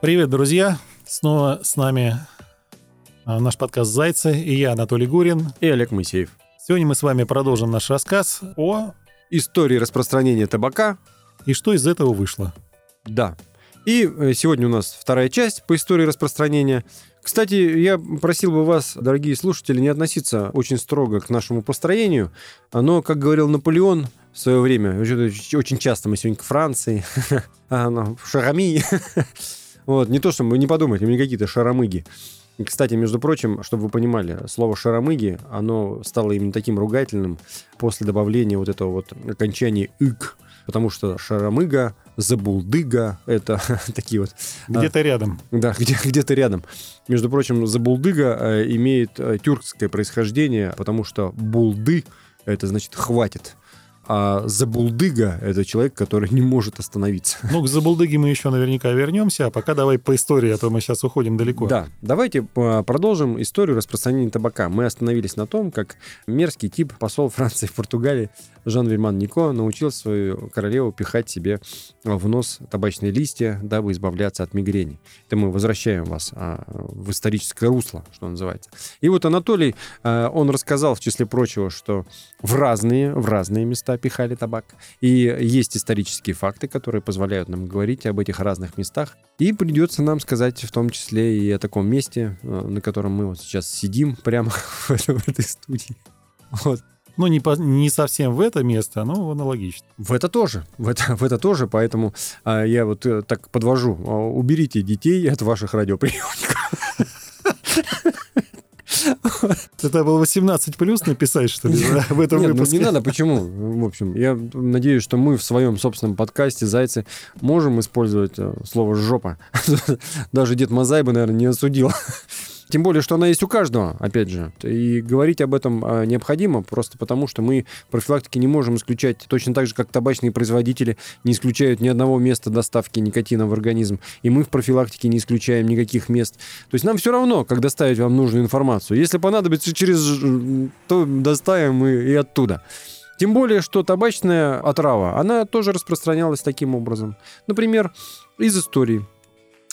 Привет, друзья! Снова с нами а, наш подкаст «Зайцы» и я, Анатолий Гурин. И Олег Моисеев. Сегодня мы с вами продолжим наш рассказ о... Истории распространения табака. И что из этого вышло. Да. И э, сегодня у нас вторая часть по истории распространения. Кстати, я просил бы вас, дорогие слушатели, не относиться очень строго к нашему построению. Но, как говорил Наполеон в свое время, очень часто мы сегодня к Франции, а, Шарами, Вот, не то, что мы не подумайте, мы не какие-то шаромыги. Кстати, между прочим, чтобы вы понимали, слово «шаромыги», оно стало именно таким ругательным после добавления вот этого вот окончания «ык», потому что шаромыга, забулдыга — это такие вот... Где-то рядом. Да, где, где-то рядом. Между прочим, забулдыга э, имеет э, тюркское происхождение, потому что булды — это значит «хватит». А забулдыга — это человек, который не может остановиться. Ну, к забулдыге мы еще наверняка вернемся, а пока давай по истории, а то мы сейчас уходим далеко. Да, давайте а, продолжим историю распространения табака. Мы остановились на том, как мерзкий тип, посол Франции в Португалии Жан Вильман Нико научил свою королеву пихать себе в нос табачные листья, дабы избавляться от мигрени. Это мы возвращаем вас а, в историческое русло, что называется. И вот Анатолий, а, он рассказал, в числе прочего, что в разные, в разные места пихали табак. И есть исторические факты, которые позволяют нам говорить об этих разных местах. И придется нам сказать в том числе и о таком месте, а, на котором мы вот сейчас сидим прямо в этой студии. Вот. Ну, не, по, не совсем в это место, но аналогично. В это тоже. В это, в это тоже. Поэтому а, я вот а, так подвожу. А, уберите детей от ваших радиоприемников. Это было 18 плюс написать, что ли, в этом Нет, выпуске? Ну не надо, почему? В общем, я надеюсь, что мы в своем собственном подкасте «Зайцы» можем использовать э, слово «жопа». Даже Дед Мазай бы, наверное, не осудил. Тем более, что она есть у каждого, опять же. И говорить об этом а, необходимо, просто потому что мы профилактики не можем исключать точно так же, как табачные производители не исключают ни одного места доставки никотина в организм. И мы в профилактике не исключаем никаких мест. То есть нам все равно, как доставить вам нужную информацию. Если понадобится через... то доставим мы и оттуда. Тем более, что табачная отрава, она тоже распространялась таким образом. Например, из истории.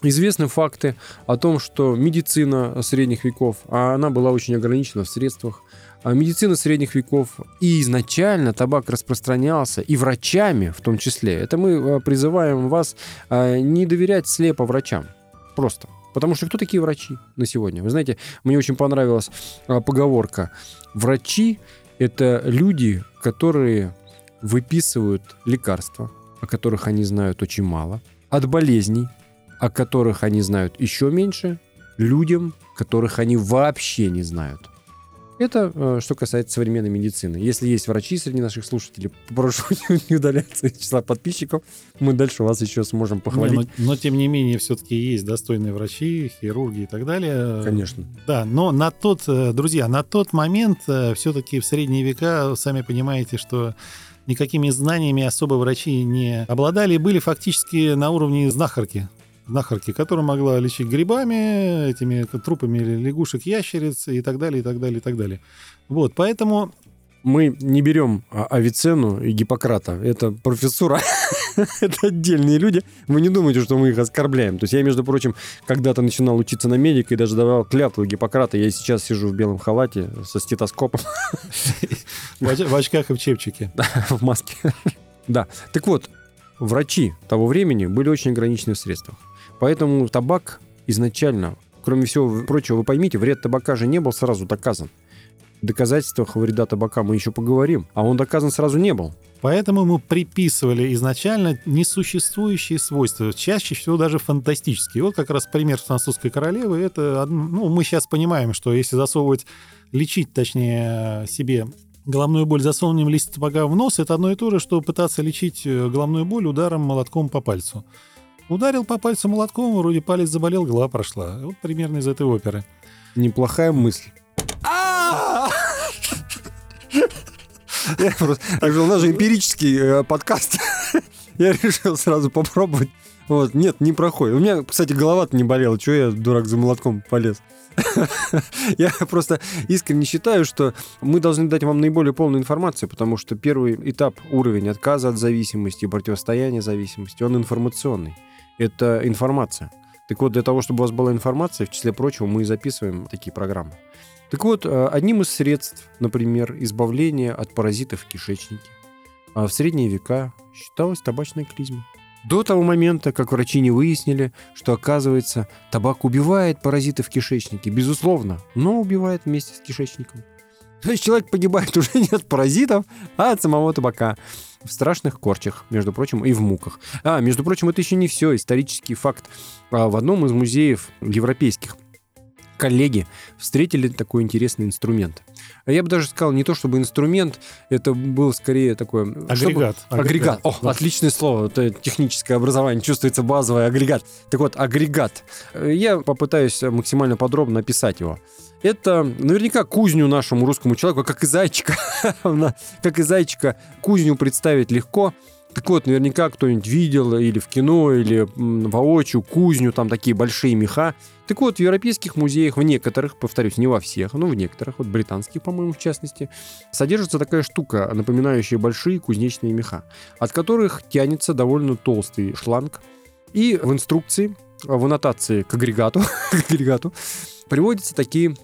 Известны факты о том, что медицина средних веков, а она была очень ограничена в средствах, а медицина средних веков и изначально табак распространялся, и врачами в том числе. Это мы э, призываем вас э, не доверять слепо врачам. Просто. Потому что кто такие врачи на сегодня? Вы знаете, мне очень понравилась э, поговорка. Врачи – это люди, которые выписывают лекарства, о которых они знают очень мало, от болезней, о которых они знают еще меньше, людям, которых они вообще не знают. Это э, что касается современной медицины. Если есть врачи среди наших слушателей, прошу не удаляться из числа подписчиков. Мы дальше вас еще сможем похвалить. Не, но, но тем не менее, все-таки есть достойные врачи, хирурги и так далее. Конечно. Да, но на тот, э, друзья, на тот момент э, все-таки в средние века, сами понимаете, что никакими знаниями особо врачи не обладали, были фактически на уровне знахарки знахарки, которая могла лечить грибами, этими трупами лягушек, ящериц и так далее, и так далее, и так далее. Вот, поэтому мы не берем а, Авиценну и Гиппократа. Это профессура. это отдельные люди. Вы не думайте, что мы их оскорбляем. То есть я, между прочим, когда-то начинал учиться на медика и даже давал клятву Гиппократа. Я сейчас сижу в белом халате со стетоскопом. в очках и в чепчике. в маске. да. Так вот, врачи того времени были очень ограничены в средствах. Поэтому табак изначально, кроме всего прочего, вы поймите, вред табака же не был сразу доказан. В доказательствах вреда табака мы еще поговорим, а он доказан сразу не был. Поэтому мы приписывали изначально несуществующие свойства, чаще всего даже фантастические. Вот как раз пример французской королевы. Это, ну, мы сейчас понимаем, что если засовывать, лечить, точнее, себе головную боль засовыванием листья табака в нос, это одно и то же, что пытаться лечить э, головную боль ударом молотком по пальцу. Ударил по пальцу молотком, вроде палец заболел, голова прошла. Вот примерно из этой оперы. Неплохая мысль. Так же у нас же эмпирический э, подкаст. Я решил сразу попробовать. Вот, нет, не проходит. У меня, кстати, голова-то не болела. Чего я, дурак, за молотком полез? Я просто искренне считаю, что мы должны дать вам наиболее полную информацию, потому что первый этап, уровень отказа от зависимости, противостояния зависимости, он информационный это информация. Так вот, для того, чтобы у вас была информация, в числе прочего, мы и записываем такие программы. Так вот, э, одним из средств, например, избавления от паразитов в кишечнике, а в средние века считалась табачная клизма. До того момента, как врачи не выяснили, что, оказывается, табак убивает паразитов в кишечнике, безусловно, но убивает вместе с кишечником. То есть человек погибает уже не от паразитов, а от самого табака. В страшных корчах, между прочим, и в муках. А, между прочим, это еще не все. Исторический факт. А, в одном из музеев европейских коллеги встретили такой интересный инструмент. А я бы даже сказал, не то чтобы инструмент, это был скорее такой... Агрегат. Чтобы... Агрегат. Агрегат. О, да. отличное слово. Это техническое образование. Чувствуется базовый агрегат. Так вот, агрегат. Я попытаюсь максимально подробно описать его. Это наверняка кузню нашему русскому человеку, как и зайчика, как и зайчика, кузню представить легко. Так вот, наверняка кто-нибудь видел или в кино, или воочию кузню, там такие большие меха. Так вот, в европейских музеях, в некоторых, повторюсь, не во всех, но в некоторых, вот британских, по-моему, в частности, содержится такая штука, напоминающая большие кузнечные меха, от которых тянется довольно толстый шланг. И в инструкции, в аннотации к агрегату, к агрегату приводятся такие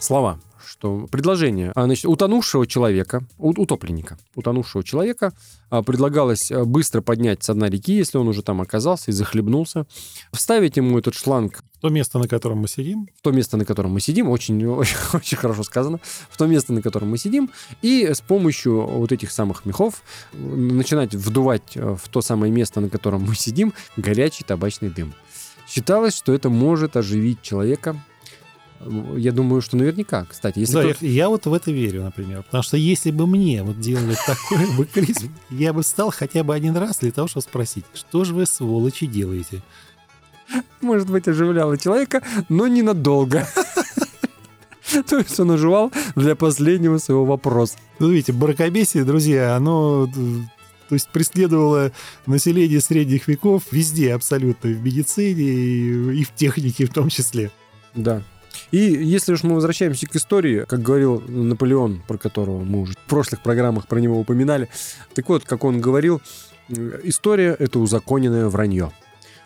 слова что предложение а, значит, утонувшего человека, утопленника, утонувшего человека а, предлагалось а, быстро поднять с дна реки, если он уже там оказался и захлебнулся, вставить ему этот шланг в то место, на котором мы сидим. В то место, на котором мы сидим, очень, очень, очень хорошо сказано. В то место, на котором мы сидим, и с помощью вот этих самых мехов начинать вдувать в то самое место, на котором мы сидим, горячий табачный дым. Считалось, что это может оживить человека, я думаю, что наверняка, кстати. Если да, кто... я, я вот в это верю, например. Потому что если бы мне вот делали такой бэклизм, я бы встал хотя бы один раз для того, чтобы спросить, что же вы, сволочи, делаете? Может быть, оживляло человека, но ненадолго. То есть он оживал для последнего своего вопроса. Ну, видите, баракобесие, друзья, оно то есть преследовало население средних веков везде абсолютно, в медицине и в технике в том числе. Да, и если уж мы возвращаемся к истории, как говорил Наполеон, про которого мы уже в прошлых программах про него упоминали, так вот, как он говорил, история — это узаконенное вранье.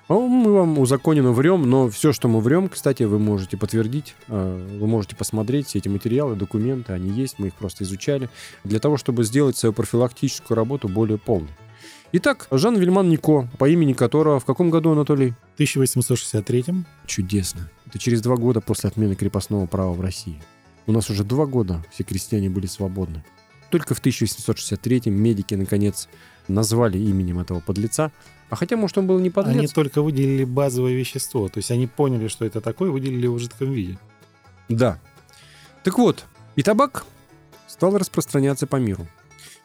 А мы вам узаконенно врем, но все, что мы врем, кстати, вы можете подтвердить, э, вы можете посмотреть все эти материалы, документы, они есть, мы их просто изучали, для того, чтобы сделать свою профилактическую работу более полной. Итак, Жан Вильман Нико, по имени которого в каком году, Анатолий? 1863. Чудесно. Это через два года после отмены крепостного права в России. У нас уже два года все крестьяне были свободны. Только в 1863 медики, наконец, назвали именем этого подлеца. А хотя, может, он был не подлец. Они только выделили базовое вещество. То есть они поняли, что это такое, выделили в жидком виде. Да. Так вот, и табак стал распространяться по миру.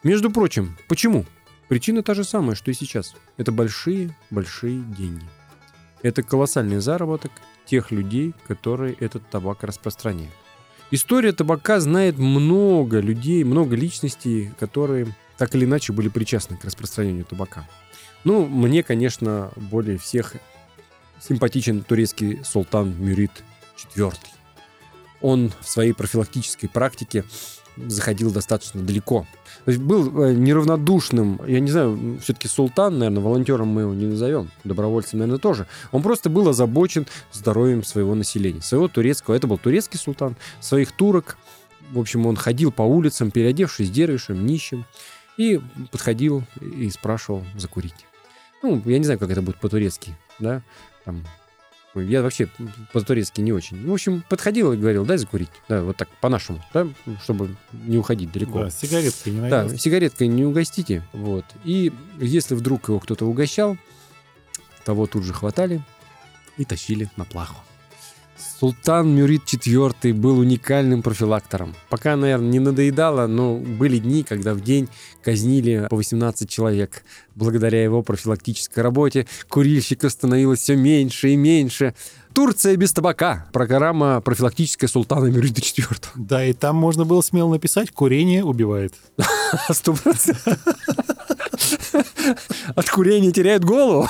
Между прочим, почему? Причина та же самая, что и сейчас. Это большие-большие деньги. Это колоссальный заработок тех людей, которые этот табак распространяют. История табака знает много людей, много личностей, которые так или иначе были причастны к распространению табака. Ну, мне, конечно, более всех симпатичен турецкий султан Мюрит IV. Он в своей профилактической практике заходил достаточно далеко. То есть был э, неравнодушным, я не знаю, все-таки султан, наверное, волонтером мы его не назовем, добровольцем, наверное, тоже. Он просто был озабочен здоровьем своего населения, своего турецкого. Это был турецкий султан, своих турок. В общем, он ходил по улицам, переодевшись дервишем, нищим, и подходил и спрашивал закурить. Ну, я не знаю, как это будет по-турецки, да, там, я вообще по-турецки не очень. В общем, подходил и говорил, дай закурить. Да, вот так, по-нашему, да, чтобы не уходить далеко. Да, сигареткой не. Да, сигареткой не угостите. Вот. И если вдруг его кто-то угощал, того тут же хватали и тащили на плаху. Султан Мюрид IV был уникальным профилактором. Пока, наверное, не надоедало, но были дни, когда в день казнили по 18 человек. Благодаря его профилактической работе курильщиков становилось все меньше и меньше. Турция без табака. Программа профилактическая султана Мюрида IV. Да, и там можно было смело написать «Курение убивает». Сто От курения теряет голову.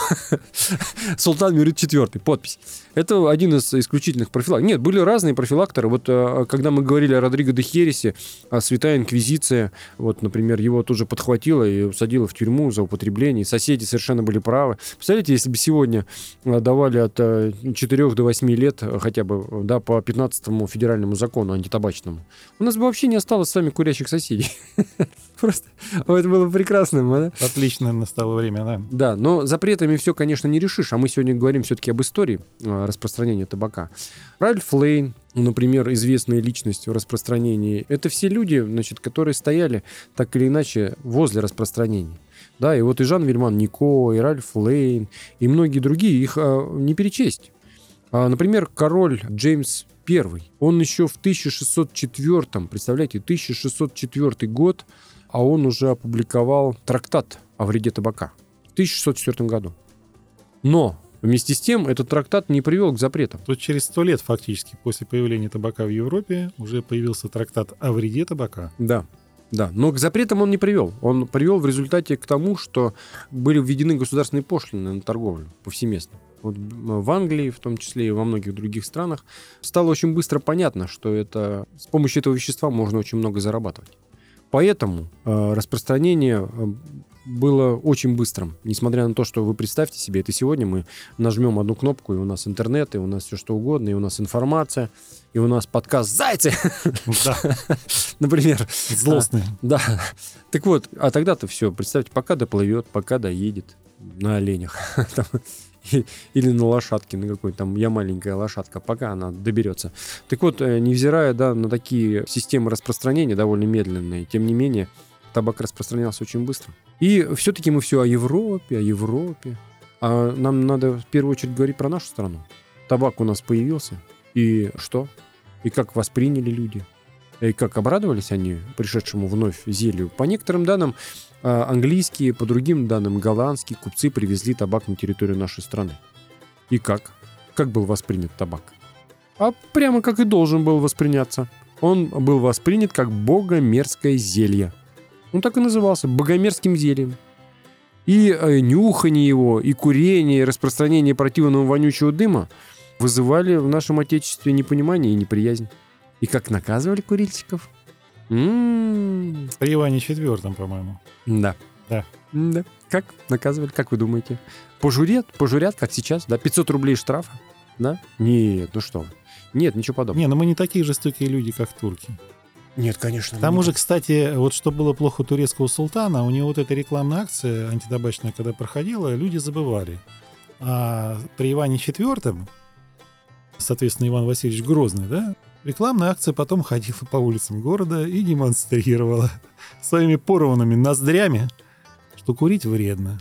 Султан Мюрид IV. Подпись. Это один из исключительных профилакторов. Нет, были разные профилакторы. Вот э, когда мы говорили о Родриго де Хересе, о Святая Инквизиция, вот, например, его тоже подхватила и усадила в тюрьму за употребление. Соседи совершенно были правы. Представляете, если бы сегодня э, давали от 4 до 8 лет хотя бы да, по 15 федеральному закону антитабачному, у нас бы вообще не осталось с вами курящих соседей. Просто это было прекрасно. Отлично настало время, да. Да, но запретами все, конечно, не решишь. А мы сегодня говорим все-таки об истории распространения табака. Ральф Лейн, например, известная личность в распространении, это все люди, значит, которые стояли так или иначе возле распространения. Да, и вот и Жан Вильман Нико, и Ральф Лейн, и многие другие, их а, не перечесть. А, например, король Джеймс I, он еще в 1604, представляете, 1604 год, а он уже опубликовал трактат о вреде табака 1604 году. Но Вместе с тем, этот трактат не привел к запретам. То через сто лет фактически после появления табака в Европе уже появился трактат о вреде табака. Да, да, но к запретам он не привел. Он привел в результате к тому, что были введены государственные пошлины на торговлю повсеместно. Вот в Англии, в том числе и во многих других странах, стало очень быстро понятно, что это, с помощью этого вещества можно очень много зарабатывать. Поэтому э, распространение э, было очень быстрым. Несмотря на то, что вы представьте себе, это сегодня мы нажмем одну кнопку, и у нас интернет, и у нас все что угодно, и у нас информация, и у нас подкаст «Зайцы!» Да. Например. Злостный. А, да. Так вот, а тогда-то все, представьте, пока доплывет, пока доедет на оленях. или на лошадке, на какой-то там я маленькая лошадка, пока она доберется. Так вот, э, невзирая да, на такие системы распространения довольно медленные, тем не менее, табак распространялся очень быстро. И все-таки мы все о Европе, о Европе. А нам надо в первую очередь говорить про нашу страну. Табак у нас появился. И что? И как восприняли люди? И как обрадовались они пришедшему вновь зелью? По некоторым данным, английские, по другим данным, голландские купцы привезли табак на территорию нашей страны. И как? Как был воспринят табак? А прямо как и должен был восприняться. Он был воспринят как богомерзкое зелье – он так и назывался, богомерзким зельем. И э, нюхание его, и курение, и распространение противного вонючего дыма вызывали в нашем Отечестве непонимание и неприязнь. И как наказывали курильщиков? М-м-м. При Иване Четвертом, по-моему. Да. Да. Да. Как наказывали, как вы думаете? Пожурят, пожурят, как сейчас, да? 500 рублей штрафа? Да? Нет, ну что Нет, ничего подобного. Не, ну мы не такие жестокие люди, как турки. Нет, конечно. К тому же, кстати, вот что было плохо турецкого султана, у него вот эта рекламная акция антитабачная, когда проходила, люди забывали. А при Иване IV, соответственно, Иван Васильевич Грозный, да, рекламная акция потом ходила по улицам города и демонстрировала своими порванными ноздрями, что курить вредно.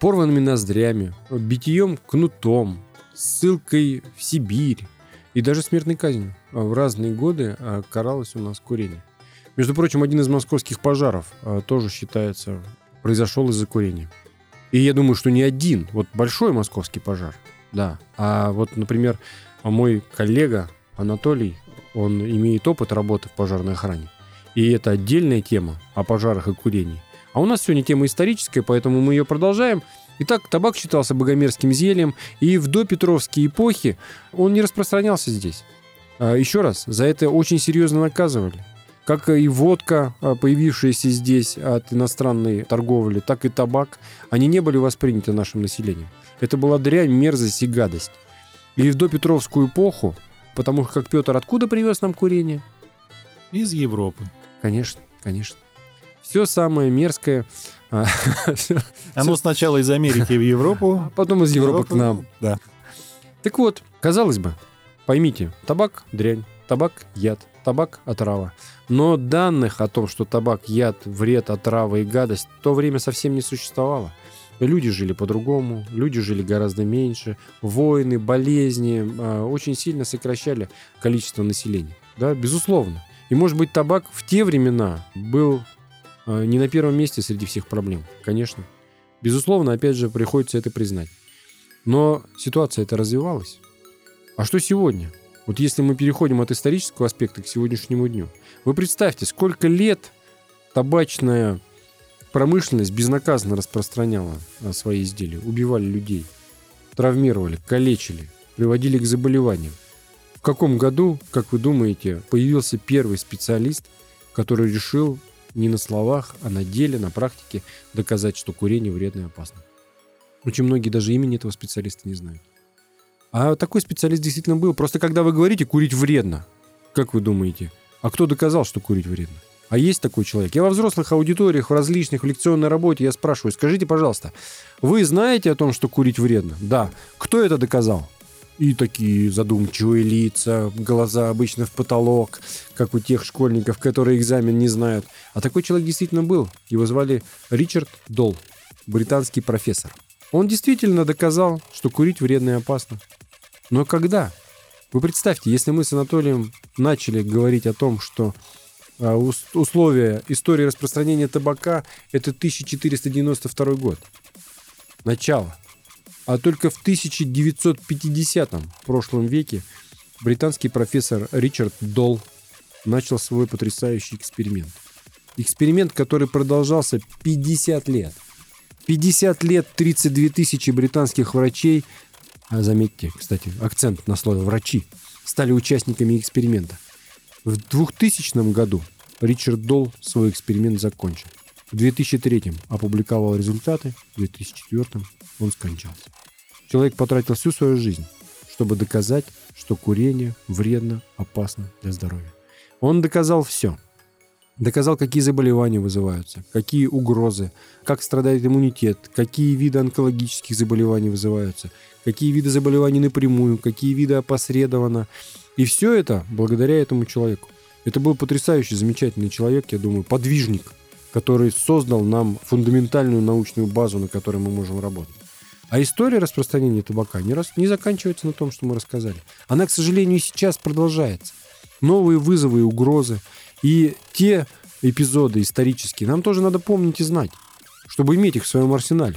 Порванными ноздрями, битьем кнутом, ссылкой в Сибирь, и даже смертной казнью. А в разные годы а, каралось у нас курение. Между прочим, один из московских пожаров а, тоже считается произошел из-за курения. И я думаю, что не один, вот большой московский пожар, да. А вот, например, мой коллега Анатолий, он имеет опыт работы в пожарной охране. И это отдельная тема о пожарах и курении. А у нас сегодня тема историческая, поэтому мы ее продолжаем. Итак, табак считался богомерзким зельем, и в допетровские эпохи он не распространялся здесь. А, еще раз, за это очень серьезно наказывали. Как и водка, а, появившаяся здесь от иностранной торговли, так и табак, они не были восприняты нашим населением. Это была дрянь, мерзость и гадость. И в допетровскую эпоху, потому как Петр откуда привез нам курение? Из Европы. Конечно, конечно. Все самое мерзкое а, Оно сначала из Америки в Европу. А потом из Европы к нам. Да. Так вот, казалось бы, поймите, табак – дрянь, табак – яд, табак – отрава. Но данных о том, что табак – яд, вред, отрава и гадость, в то время совсем не существовало. Люди жили по-другому, люди жили гораздо меньше, войны, болезни э, очень сильно сокращали количество населения. Да, безусловно. И, может быть, табак в те времена был а, не на первом месте среди всех проблем, конечно. Безусловно, опять же, приходится это признать. Но ситуация это развивалась. А что сегодня? Вот если мы переходим от исторического аспекта к сегодняшнему дню. Вы представьте, сколько лет табачная промышленность безнаказанно распространяла а, свои изделия, убивали людей. травмировали, калечили, приводили к заболеваниям. В каком году, как вы думаете, появился первый специалист, который решил не на словах, а на деле, на практике доказать, что курение вредно и опасно? Очень многие даже имени этого специалиста не знают. А такой специалист действительно был. Просто когда вы говорите «курить вредно», как вы думаете, а кто доказал, что курить вредно? А есть такой человек? Я во взрослых аудиториях, в различных, в лекционной работе, я спрашиваю, скажите, пожалуйста, вы знаете о том, что курить вредно? Да. Кто это доказал? И такие задумчивые лица, глаза обычно в потолок, как у тех школьников, которые экзамен не знают. А такой человек действительно был. Его звали Ричард Долл, британский профессор. Он действительно доказал, что курить вредно и опасно. Но когда? Вы представьте, если мы с Анатолием начали говорить о том, что условия истории распространения табака – это 1492 год. Начало. А только в 1950 прошлом веке британский профессор Ричард Долл начал свой потрясающий эксперимент. Эксперимент, который продолжался 50 лет. 50 лет 32 тысячи британских врачей, а заметьте, кстати, акцент на слове «врачи», стали участниками эксперимента. В 2000 году Ричард Долл свой эксперимент закончил. В 2003 опубликовал результаты, в 2004 он скончался. Человек потратил всю свою жизнь, чтобы доказать, что курение вредно, опасно для здоровья. Он доказал все. Доказал, какие заболевания вызываются, какие угрозы, как страдает иммунитет, какие виды онкологических заболеваний вызываются, какие виды заболеваний напрямую, какие виды опосредованно. И все это благодаря этому человеку. Это был потрясающий, замечательный человек, я думаю, подвижник, который создал нам фундаментальную научную базу, на которой мы можем работать. А история распространения табака не, раз, не заканчивается на том, что мы рассказали. Она, к сожалению, и сейчас продолжается. Новые вызовы и угрозы. И те эпизоды исторические нам тоже надо помнить и знать, чтобы иметь их в своем арсенале.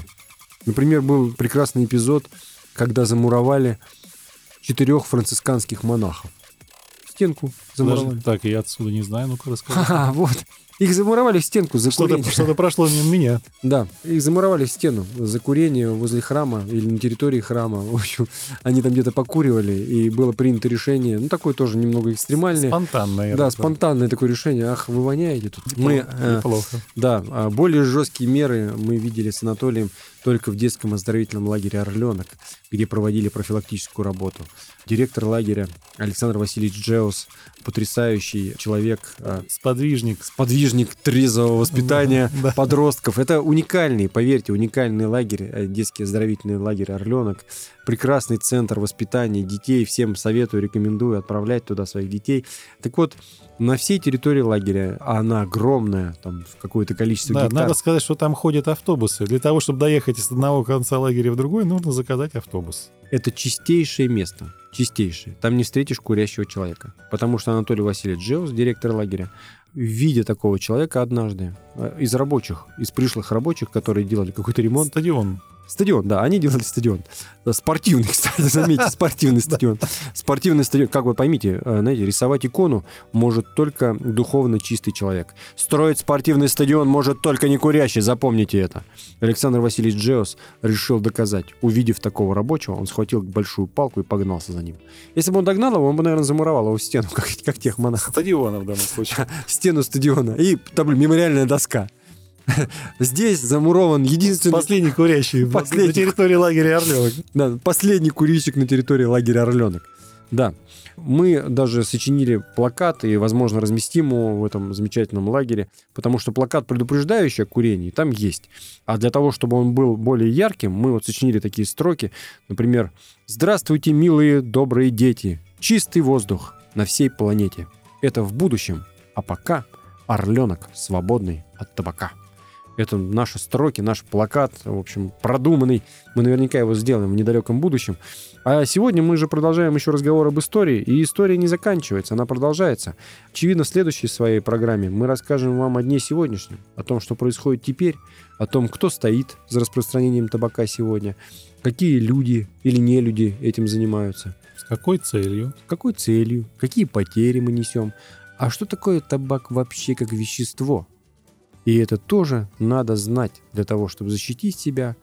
Например, был прекрасный эпизод, когда замуровали четырех францисканских монахов. Стенку замуровали. Даже, так, я отсюда не знаю, ну-ка расскажи. Ага, вот. Их замуровали в стенку за что-то, курение. Что-то прошло мимо меня. Да, их замуровали в стену за курение возле храма или на территории храма. В общем, они там где-то покуривали, и было принято решение, ну, такое тоже немного экстремальное. Спонтанное. Да, спонтанное такое решение. Ах, вы воняете тут. Неплохо. Мы, э, Неплохо. Да, а более жесткие меры мы видели с Анатолием только в детском оздоровительном лагере «Орленок», где проводили профилактическую работу. Директор лагеря Александр Васильевич Джеус, потрясающий человек. А, сподвижник. Сподвижник трезвого воспитания да, подростков. Это уникальный, поверьте, уникальный лагерь, э, детский оздоровительный лагерь «Орленок». Прекрасный центр воспитания детей. Всем советую, рекомендую отправлять туда своих детей. Так вот, на всей территории лагеря, а она огромная, там какое-то количество да, гектар. Надо сказать, что там ходят автобусы. Для того, чтобы доехать из одного конца лагеря в другой, нужно заказать автобус. Это чистейшее место. Чистейшее. Там не встретишь курящего человека. Потому что Анатолий Васильевич Джеус, директор лагеря, видя такого человека однажды, э, из рабочих, из пришлых рабочих, которые делали какой-то ремонт. Стадион. Стадион, да, они делали стадион. Спортивный, кстати, заметьте, спортивный стадион. Спортивный стадион, как вы поймите, э, знаете, рисовать икону может только духовно чистый человек. Строить спортивный стадион может только не курящий, запомните это. Александр Васильевич Джеос решил доказать. Увидев такого рабочего, он схватил большую палку и погнался за ним. Если бы он догнал его, он бы, наверное, замуровал его в стену, как, как тех монахов. Стадиона в данном случае. Стену стадиона. И там мемориальная доска. Здесь замурован единственный... Последний курящий последний... на территории лагеря Орленок. Да, последний курильщик на территории лагеря Орленок. Да. Мы даже сочинили плакат и, возможно, разместим его в этом замечательном лагере, потому что плакат, предупреждающий о курении, там есть. А для того, чтобы он был более ярким, мы вот сочинили такие строки. Например, «Здравствуйте, милые, добрые дети! Чистый воздух на всей планете. Это в будущем, а пока орленок свободный от табака». Это наши строки, наш плакат, в общем, продуманный. Мы наверняка его сделаем в недалеком будущем. А сегодня мы же продолжаем еще разговор об истории, и история не заканчивается, она продолжается. Очевидно, в следующей своей программе мы расскажем вам о дне сегодняшнем, о том, что происходит теперь, о том, кто стоит за распространением табака сегодня, какие люди или не люди этим занимаются. С какой целью? С какой целью? Какие потери мы несем? А что такое табак вообще как вещество? И это тоже надо знать для того, чтобы защитить себя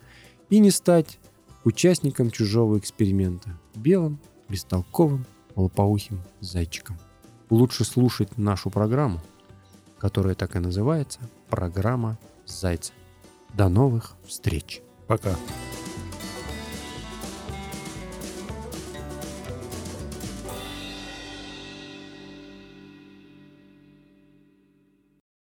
и не стать участником чужого эксперимента, белым, бестолковым, лопоухим зайчиком. Лучше слушать нашу программу, которая так и называется «Программа Зайца». До новых встреч! Пока.